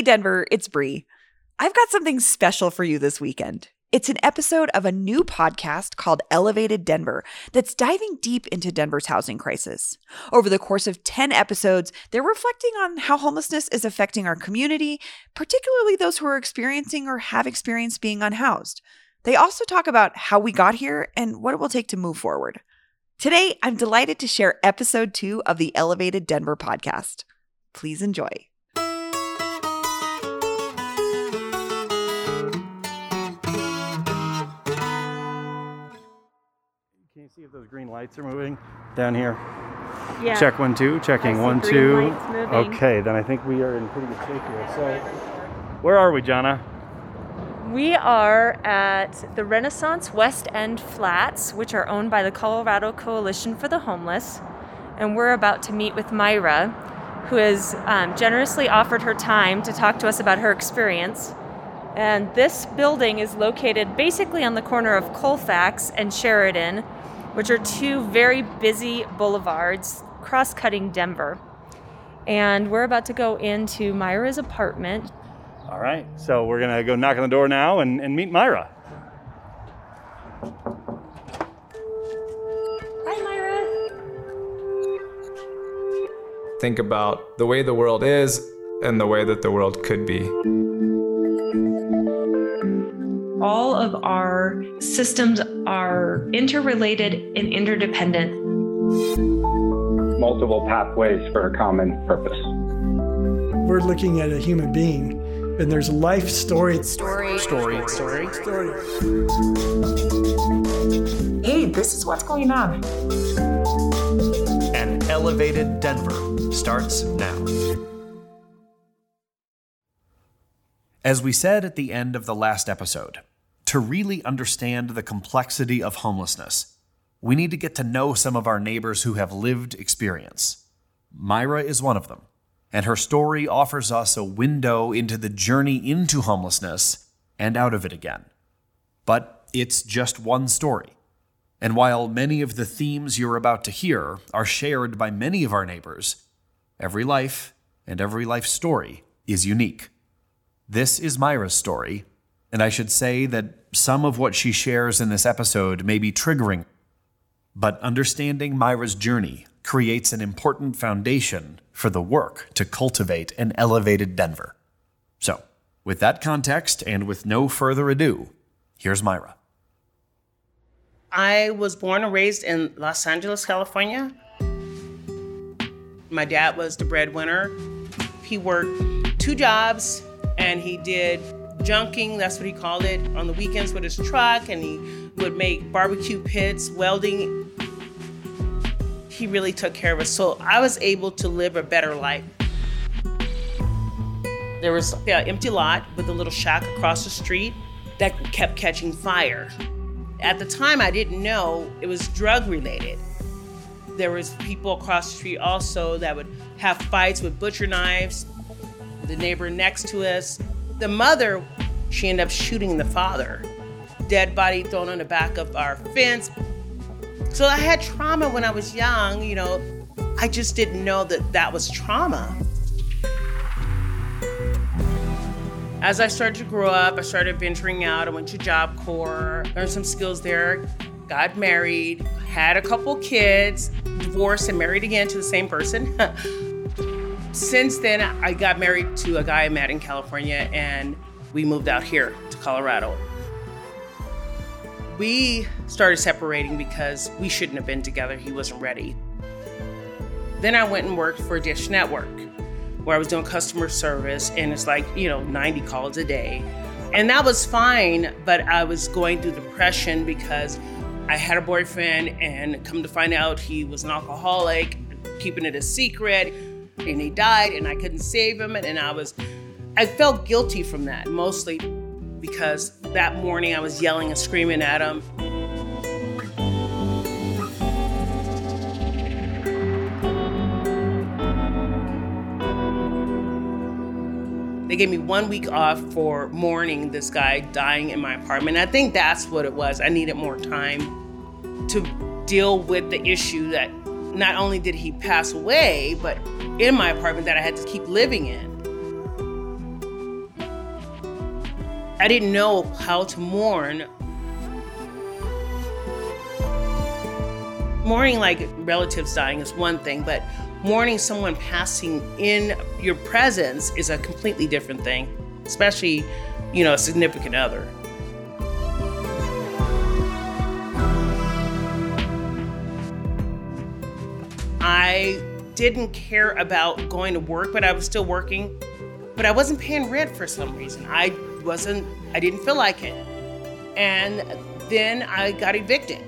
Hey, Denver, it's Bree. I've got something special for you this weekend. It's an episode of a new podcast called Elevated Denver that's diving deep into Denver's housing crisis. Over the course of 10 episodes, they're reflecting on how homelessness is affecting our community, particularly those who are experiencing or have experienced being unhoused. They also talk about how we got here and what it will take to move forward. Today, I'm delighted to share episode two of the Elevated Denver podcast. Please enjoy. Can you see if those green lights are moving down here? Yeah. Check one, two. Checking one, green two. Okay, then I think we are in pretty good shape here. So, where are we, Jana? We are at the Renaissance West End Flats, which are owned by the Colorado Coalition for the Homeless. And we're about to meet with Myra, who has um, generously offered her time to talk to us about her experience. And this building is located basically on the corner of Colfax and Sheridan, which are two very busy boulevards cross cutting Denver. And we're about to go into Myra's apartment. All right, so we're gonna go knock on the door now and, and meet Myra. Hi, Myra. think about the way the world is and the way that the world could be. All of our systems are interrelated and interdependent. multiple pathways for a common purpose. We're looking at a human being, and there's a life story. Story, story. story. Hey, this is what's going on. An Elevated Denver starts now. As we said at the end of the last episode, to really understand the complexity of homelessness, we need to get to know some of our neighbors who have lived experience. Myra is one of them, and her story offers us a window into the journey into homelessness and out of it again. But it's just one story. And while many of the themes you're about to hear are shared by many of our neighbors, every life and every life story is unique. This is Myra's story, and I should say that some of what she shares in this episode may be triggering, but understanding Myra's journey creates an important foundation for the work to cultivate an elevated Denver. So, with that context and with no further ado, here's Myra. I was born and raised in Los Angeles, California. My dad was the breadwinner. He worked two jobs and he did junking, that's what he called it, on the weekends with his truck, and he would make barbecue pits, welding. He really took care of us. So I was able to live a better life. There was an empty lot with a little shack across the street that kept catching fire. At the time, I didn't know it was drug related. There was people across the street also that would have fights with butcher knives. The neighbor next to us, the mother, she ended up shooting the father. Dead body thrown on the back of our fence. So I had trauma when I was young, you know. I just didn't know that that was trauma. As I started to grow up, I started venturing out. I went to Job Corps, learned some skills there, got married, had a couple kids, divorced and married again to the same person. Since then, I got married to a guy I met in California and we moved out here to Colorado. We started separating because we shouldn't have been together. He wasn't ready. Then I went and worked for Dish Network, where I was doing customer service, and it's like, you know, 90 calls a day. And that was fine, but I was going through depression because I had a boyfriend, and come to find out he was an alcoholic, keeping it a secret, and he died, and I couldn't save him. And I was, I felt guilty from that, mostly because that morning I was yelling and screaming at him. They gave me one week off for mourning this guy dying in my apartment. I think that's what it was. I needed more time to deal with the issue that not only did he pass away, but in my apartment that I had to keep living in. I didn't know how to mourn. Mourning like relatives dying is one thing, but mourning someone passing in your presence is a completely different thing, especially, you know, a significant other. I didn't care about going to work, but I was still working. But I wasn't paying rent for some reason. I wasn't, I didn't feel like it. And then I got evicted.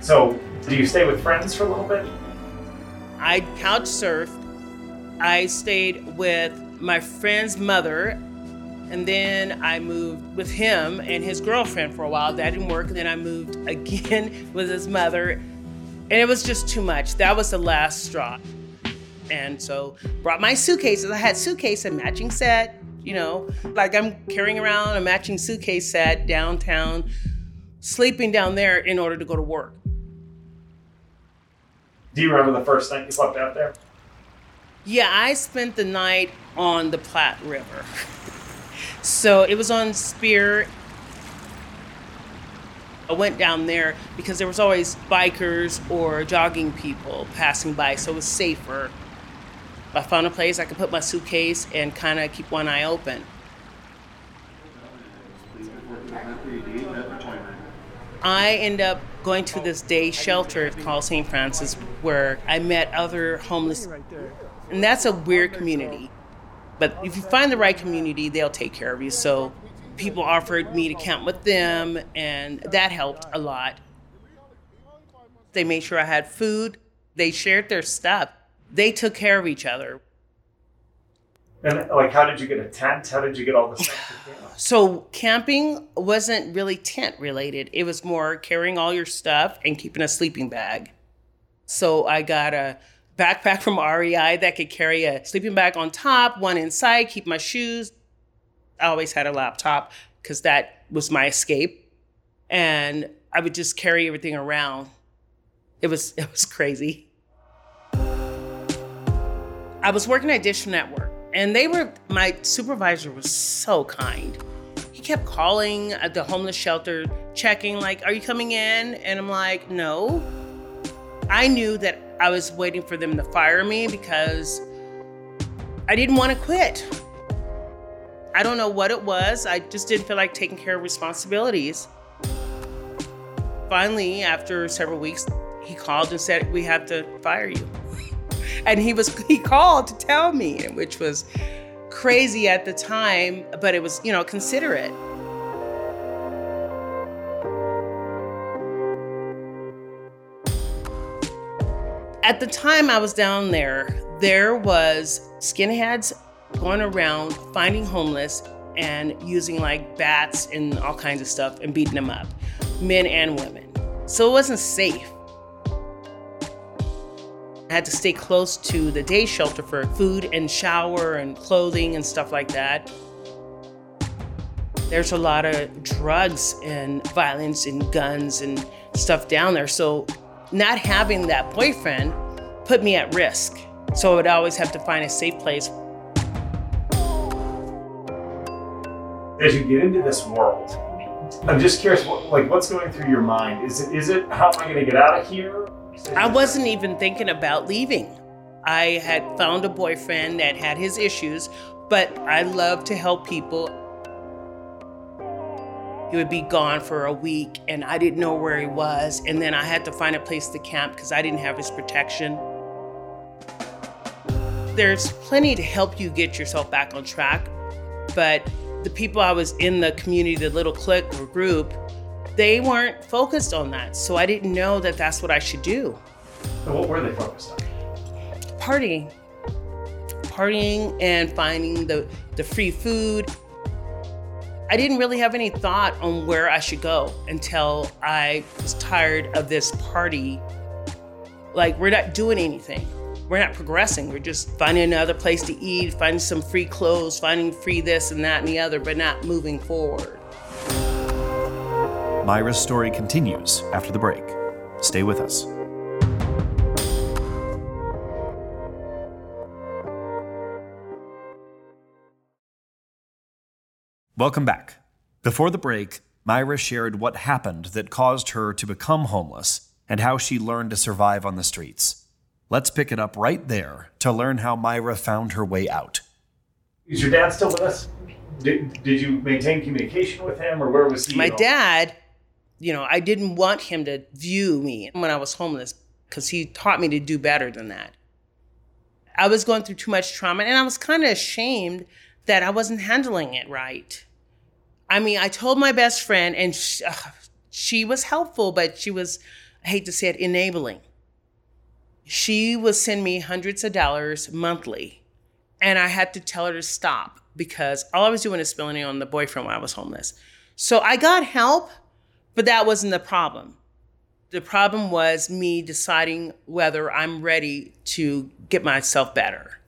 So, do you stay with friends for a little bit? I couch surfed. I stayed with my friend's mother, and then I moved with him and his girlfriend for a while. That didn't work. And then I moved again with his mother, and it was just too much. That was the last straw. And so brought my suitcases. I had suitcase and matching set, you know, like I'm carrying around a matching suitcase set downtown, sleeping down there in order to go to work. Do you remember the first night you slept out there? Yeah, I spent the night on the Platte River. so it was on Speer. I went down there because there was always bikers or jogging people passing by, so it was safer. I found a place I could put my suitcase and kind of keep one eye open. I end up going to this day shelter called St. Francis where I met other homeless. And that's a weird community. But if you find the right community, they'll take care of you. So people offered me to camp with them, and that helped a lot. They made sure I had food, they shared their stuff, they took care of each other. And like, how did you get a tent? How did you get all this stuff? So camping wasn't really tent related. It was more carrying all your stuff and keeping a sleeping bag. So I got a backpack from REI that could carry a sleeping bag on top, one inside, keep my shoes. I always had a laptop because that was my escape. And I would just carry everything around. It was it was crazy. I was working at Dish Network and they were my supervisor was so kind. He kept calling at the homeless shelter, checking like, "Are you coming in?" And I'm like, "No." I knew that I was waiting for them to fire me because I didn't want to quit. I don't know what it was. I just didn't feel like taking care of responsibilities. Finally, after several weeks, he called and said, "We have to fire you." and he was he called to tell me, which was crazy at the time, but it was, you know, considerate. At the time I was down there, there was skinheads going around finding homeless and using like bats and all kinds of stuff and beating them up, men and women. So it wasn't safe. I had to stay close to the day shelter for food and shower and clothing and stuff like that. There's a lot of drugs and violence and guns and stuff down there. So not having that boyfriend put me at risk. So I would always have to find a safe place. As you get into this world, I'm just curious, what, like, what's going through your mind? Is it, is it, how am I going to get out of here? I wasn't even thinking about leaving. I had found a boyfriend that had his issues, but I love to help people. He would be gone for a week and I didn't know where he was. And then I had to find a place to camp because I didn't have his protection. There's plenty to help you get yourself back on track, but the people I was in the community, the little clique or group, they weren't focused on that. So I didn't know that that's what I should do. So what were they focused on? Partying. Partying and finding the, the free food. I didn't really have any thought on where I should go until I was tired of this party. Like, we're not doing anything. We're not progressing. We're just finding another place to eat, finding some free clothes, finding free this and that and the other, but not moving forward. Myra's story continues after the break. Stay with us. Welcome back. Before the break, Myra shared what happened that caused her to become homeless and how she learned to survive on the streets. Let's pick it up right there to learn how Myra found her way out. Is your dad still with us? Did, did you maintain communication with him, or where was he? My dad, you know, I didn't want him to view me when I was homeless because he taught me to do better than that. I was going through too much trauma and I was kind of ashamed that I wasn't handling it right. I mean, I told my best friend, and she, uh, she was helpful, but she was, I hate to say it, enabling. She would send me hundreds of dollars monthly, and I had to tell her to stop because all I was doing is spilling it on the boyfriend when I was homeless. So I got help, but that wasn't the problem. The problem was me deciding whether I'm ready to get myself better.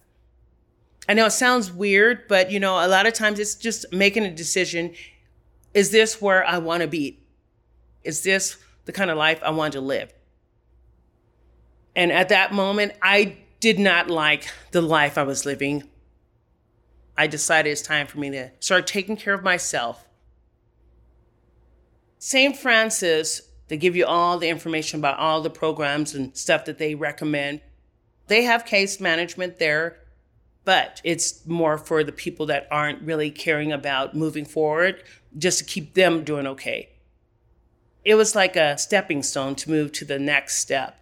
I know it sounds weird, but you know, a lot of times it's just making a decision. Is this where I want to be? Is this the kind of life I want to live? And at that moment, I did not like the life I was living. I decided it's time for me to start taking care of myself. St. Francis, they give you all the information about all the programs and stuff that they recommend. They have case management there, but it's more for the people that aren't really caring about moving forward, just to keep them doing okay. It was like a stepping stone to move to the next step.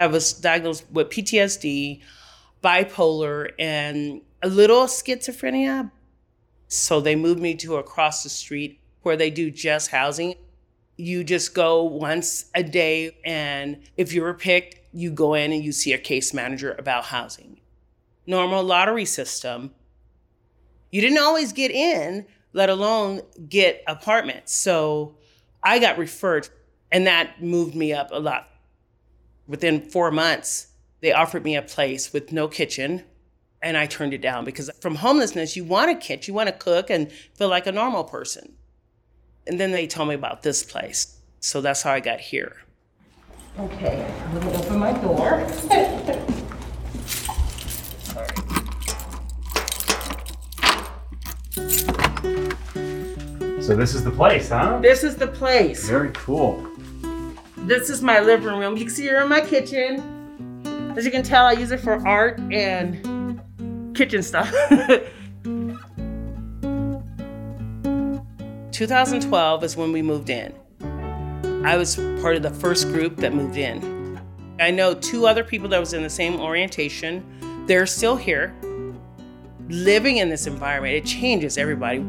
I was diagnosed with PTSD, bipolar, and a little schizophrenia. So they moved me to across the street where they do just housing. You just go once a day, and if you were picked, you go in and you see a case manager about housing. Normal lottery system. You didn't always get in, let alone get apartments. So I got referred, and that moved me up a lot. Within four months, they offered me a place with no kitchen, and I turned it down because from homelessness, you want a kitchen, you want to cook and feel like a normal person. And then they told me about this place. So that's how I got here. Okay, I'm gonna open my door. So this is the place, huh? This is the place. Very cool. This is my living room. You can see here in my kitchen. As you can tell, I use it for art and kitchen stuff. 2012 is when we moved in. I was part of the first group that moved in. I know two other people that was in the same orientation. They're still here. Living in this environment, it changes everybody.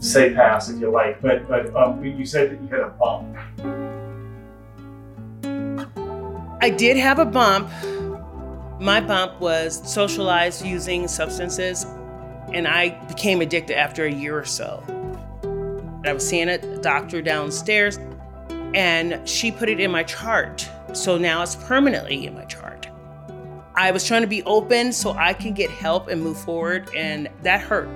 Say pass if you like, but but um, you said that you had a bump. I did have a bump. My bump was socialized using substances, and I became addicted after a year or so. I was seeing a doctor downstairs, and she put it in my chart. So now it's permanently in my chart. I was trying to be open so I can get help and move forward, and that hurt.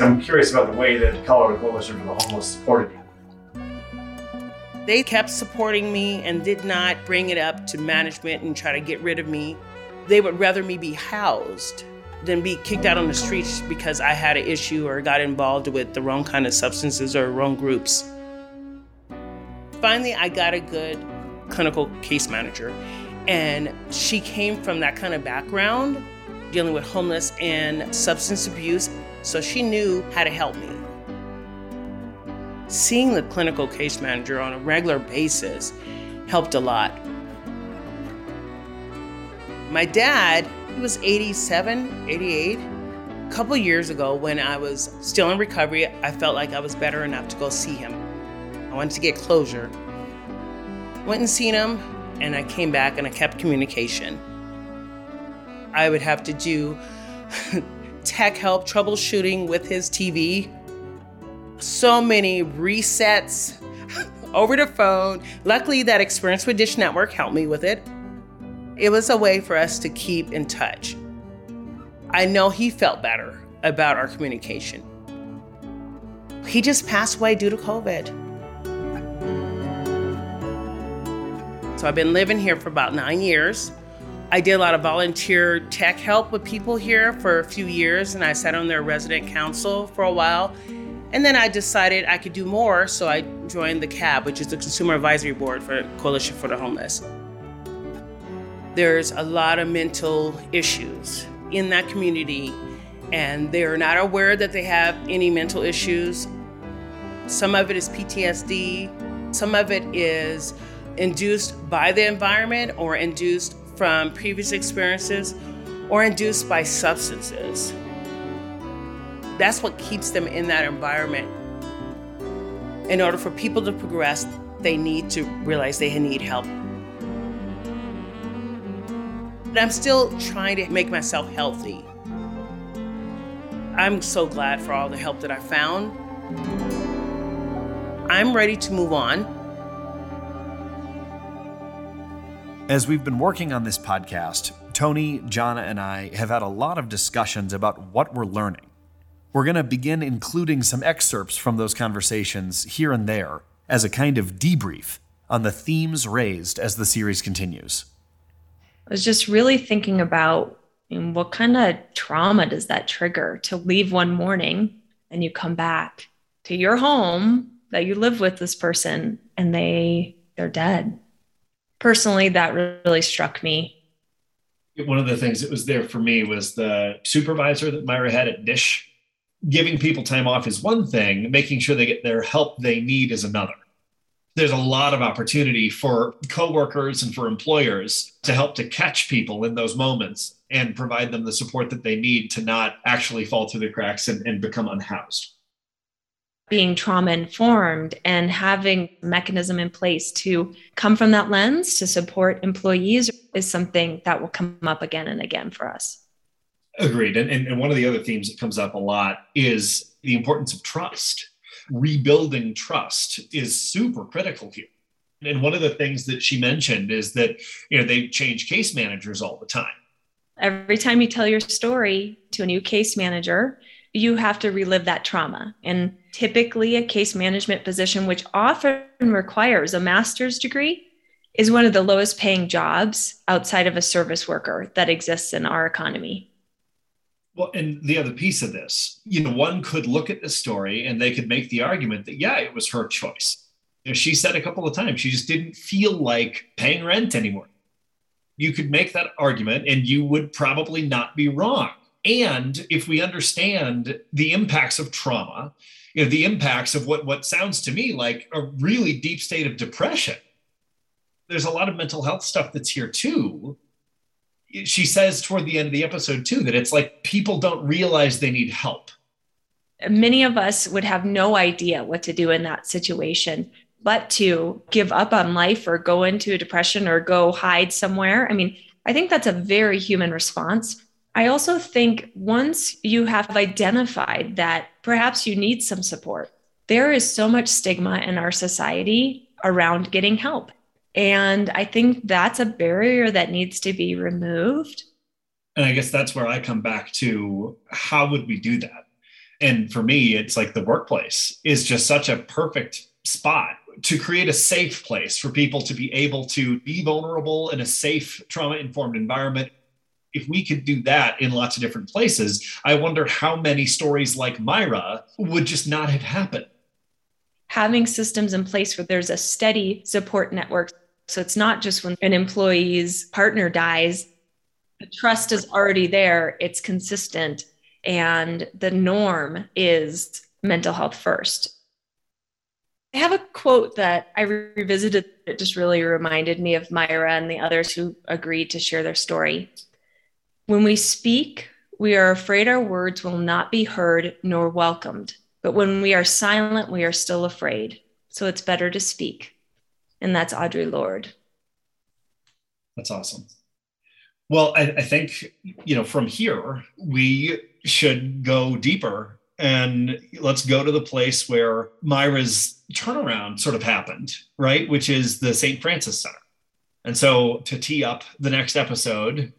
I'm curious about the way that the Colorado Coalition for the Homeless supported you. They kept supporting me and did not bring it up to management and try to get rid of me. They would rather me be housed than be kicked out on the streets because I had an issue or got involved with the wrong kind of substances or wrong groups. Finally, I got a good clinical case manager, and she came from that kind of background, dealing with homeless and substance abuse, so she knew how to help me. Seeing the clinical case manager on a regular basis helped a lot. My dad, he was 87, 88. A couple years ago, when I was still in recovery, I felt like I was better enough to go see him. I wanted to get closure. Went and seen him, and I came back and I kept communication. I would have to do tech help troubleshooting with his TV. So many resets over the phone. Luckily, that experience with Dish Network helped me with it. It was a way for us to keep in touch. I know he felt better about our communication. He just passed away due to COVID. So I've been living here for about nine years. I did a lot of volunteer tech help with people here for a few years, and I sat on their resident council for a while. And then I decided I could do more, so I joined the CAB, which is the Consumer Advisory Board for Coalition for the Homeless. There's a lot of mental issues in that community, and they're not aware that they have any mental issues. Some of it is PTSD, some of it is induced by the environment or induced from previous experiences or induced by substances. That's what keeps them in that environment. In order for people to progress, they need to realize they need help. But I'm still trying to make myself healthy. I'm so glad for all the help that I found. I'm ready to move on. As we've been working on this podcast, Tony, Jana, and I have had a lot of discussions about what we're learning. We're going to begin including some excerpts from those conversations here and there as a kind of debrief on the themes raised as the series continues. I was just really thinking about what kind of trauma does that trigger to leave one morning and you come back to your home that you live with this person and they they're dead personally, that really struck me. One of the things that was there for me was the supervisor that Myra had at Dish. Giving people time off is one thing, making sure they get their help they need is another. There's a lot of opportunity for coworkers and for employers to help to catch people in those moments and provide them the support that they need to not actually fall through the cracks and, and become unhoused being trauma informed and having mechanism in place to come from that lens to support employees is something that will come up again and again for us. Agreed. And, and, one of the other themes that comes up a lot is the importance of trust. Rebuilding trust is super critical here. And one of the things that she mentioned is that, you know, they change case managers all the time. Every time you tell your story to a new case manager, you have to relive that trauma. And typically, a case management position, which often requires a master's degree, is one of the lowest paying jobs outside of a service worker that exists in our economy. Well, and the other piece of this, you know, one could look at this story and they could make the argument that, yeah, it was her choice. You know, she said a couple of times she just didn't feel like paying rent anymore. You could make that argument and you would probably not be wrong. And if we understand the impacts of trauma, you know, the impacts of what, what sounds to me like a really deep state of depression, there's a lot of mental health stuff that's here too. She says toward the end of the episode too that it's like people don't realize they need help. Many of us would have no idea what to do in that situation, but to give up on life or go into a depression or go hide somewhere. I mean, I think that's a very human response I also think once you have identified that perhaps you need some support, there is so much stigma in our society around getting help. And I think that's a barrier that needs to be removed. And I guess that's where I come back to how would we do that? And for me, it's like the workplace is just such a perfect spot to create a safe place for people to be able to be vulnerable in a safe, trauma informed environment if we could do that in lots of different places, I wonder how many stories like Myra would just not have happened. Having systems in place where there's a steady support network. So it's not just when an employee's partner dies, the trust is already there, it's consistent, and the norm is mental health first. I have a quote that I revisited It just really reminded me of Myra and the others who agreed to share their story. When we speak, we are afraid our words will not be heard nor welcomed. But when we are silent, we are still afraid. So it's better to speak. And that's Audre Lorde. That's awesome. Well, I, I think, you know, from here, we should go deeper and let's go to the place where Myra's turnaround sort of happened, right? Which is the St. Francis Center. And so to tee up the next episode,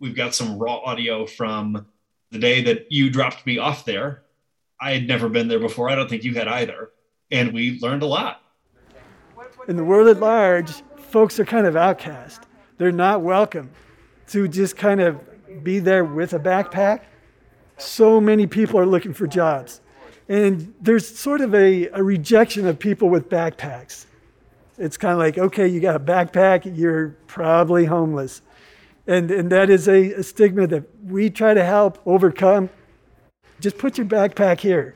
we've got some raw audio from the day that you dropped me off there. I had never been there before. I don't think you had either. And we learned a lot. In the world at large, folks are kind of outcast. They're not welcome. to just kind of be there with a backpack. So many people are looking for jobs. And there's sort of a, a rejection of people with backpacks. It's kind of like, okay, you got a backpack, you're probably homeless. And, and that is a, a stigma that we try to help overcome. Just put your backpack here.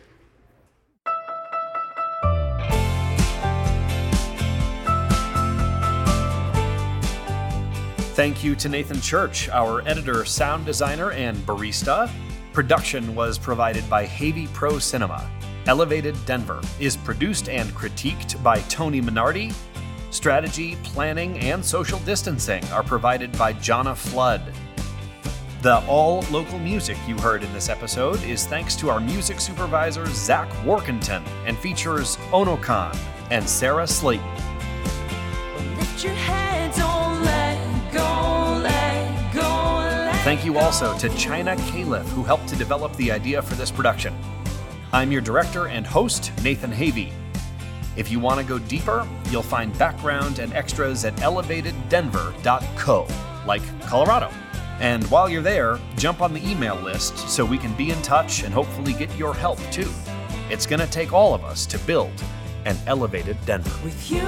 Thank you to Nathan Church, our editor, sound designer, and barista. Production was provided by Havey Pro Cinema. Elevated Denver is produced and critiqued by Tony Minardi. Strategy, planning, and social distancing are provided by Jonna Flood. The all local music you heard in this episode is thanks to our music supervisor, Zach Workington, and features Onokan and Sarah Slayton. Thank you also to China Caliph, who helped to develop the idea for this production. I'm your director and host, Nathan Havey. If you want to go deeper, you'll find background and extras at elevateddenver.co, like Colorado. And while you're there, jump on the email list so we can be in touch and hopefully get your help too. It's going to take all of us to build an elevated Denver. With you,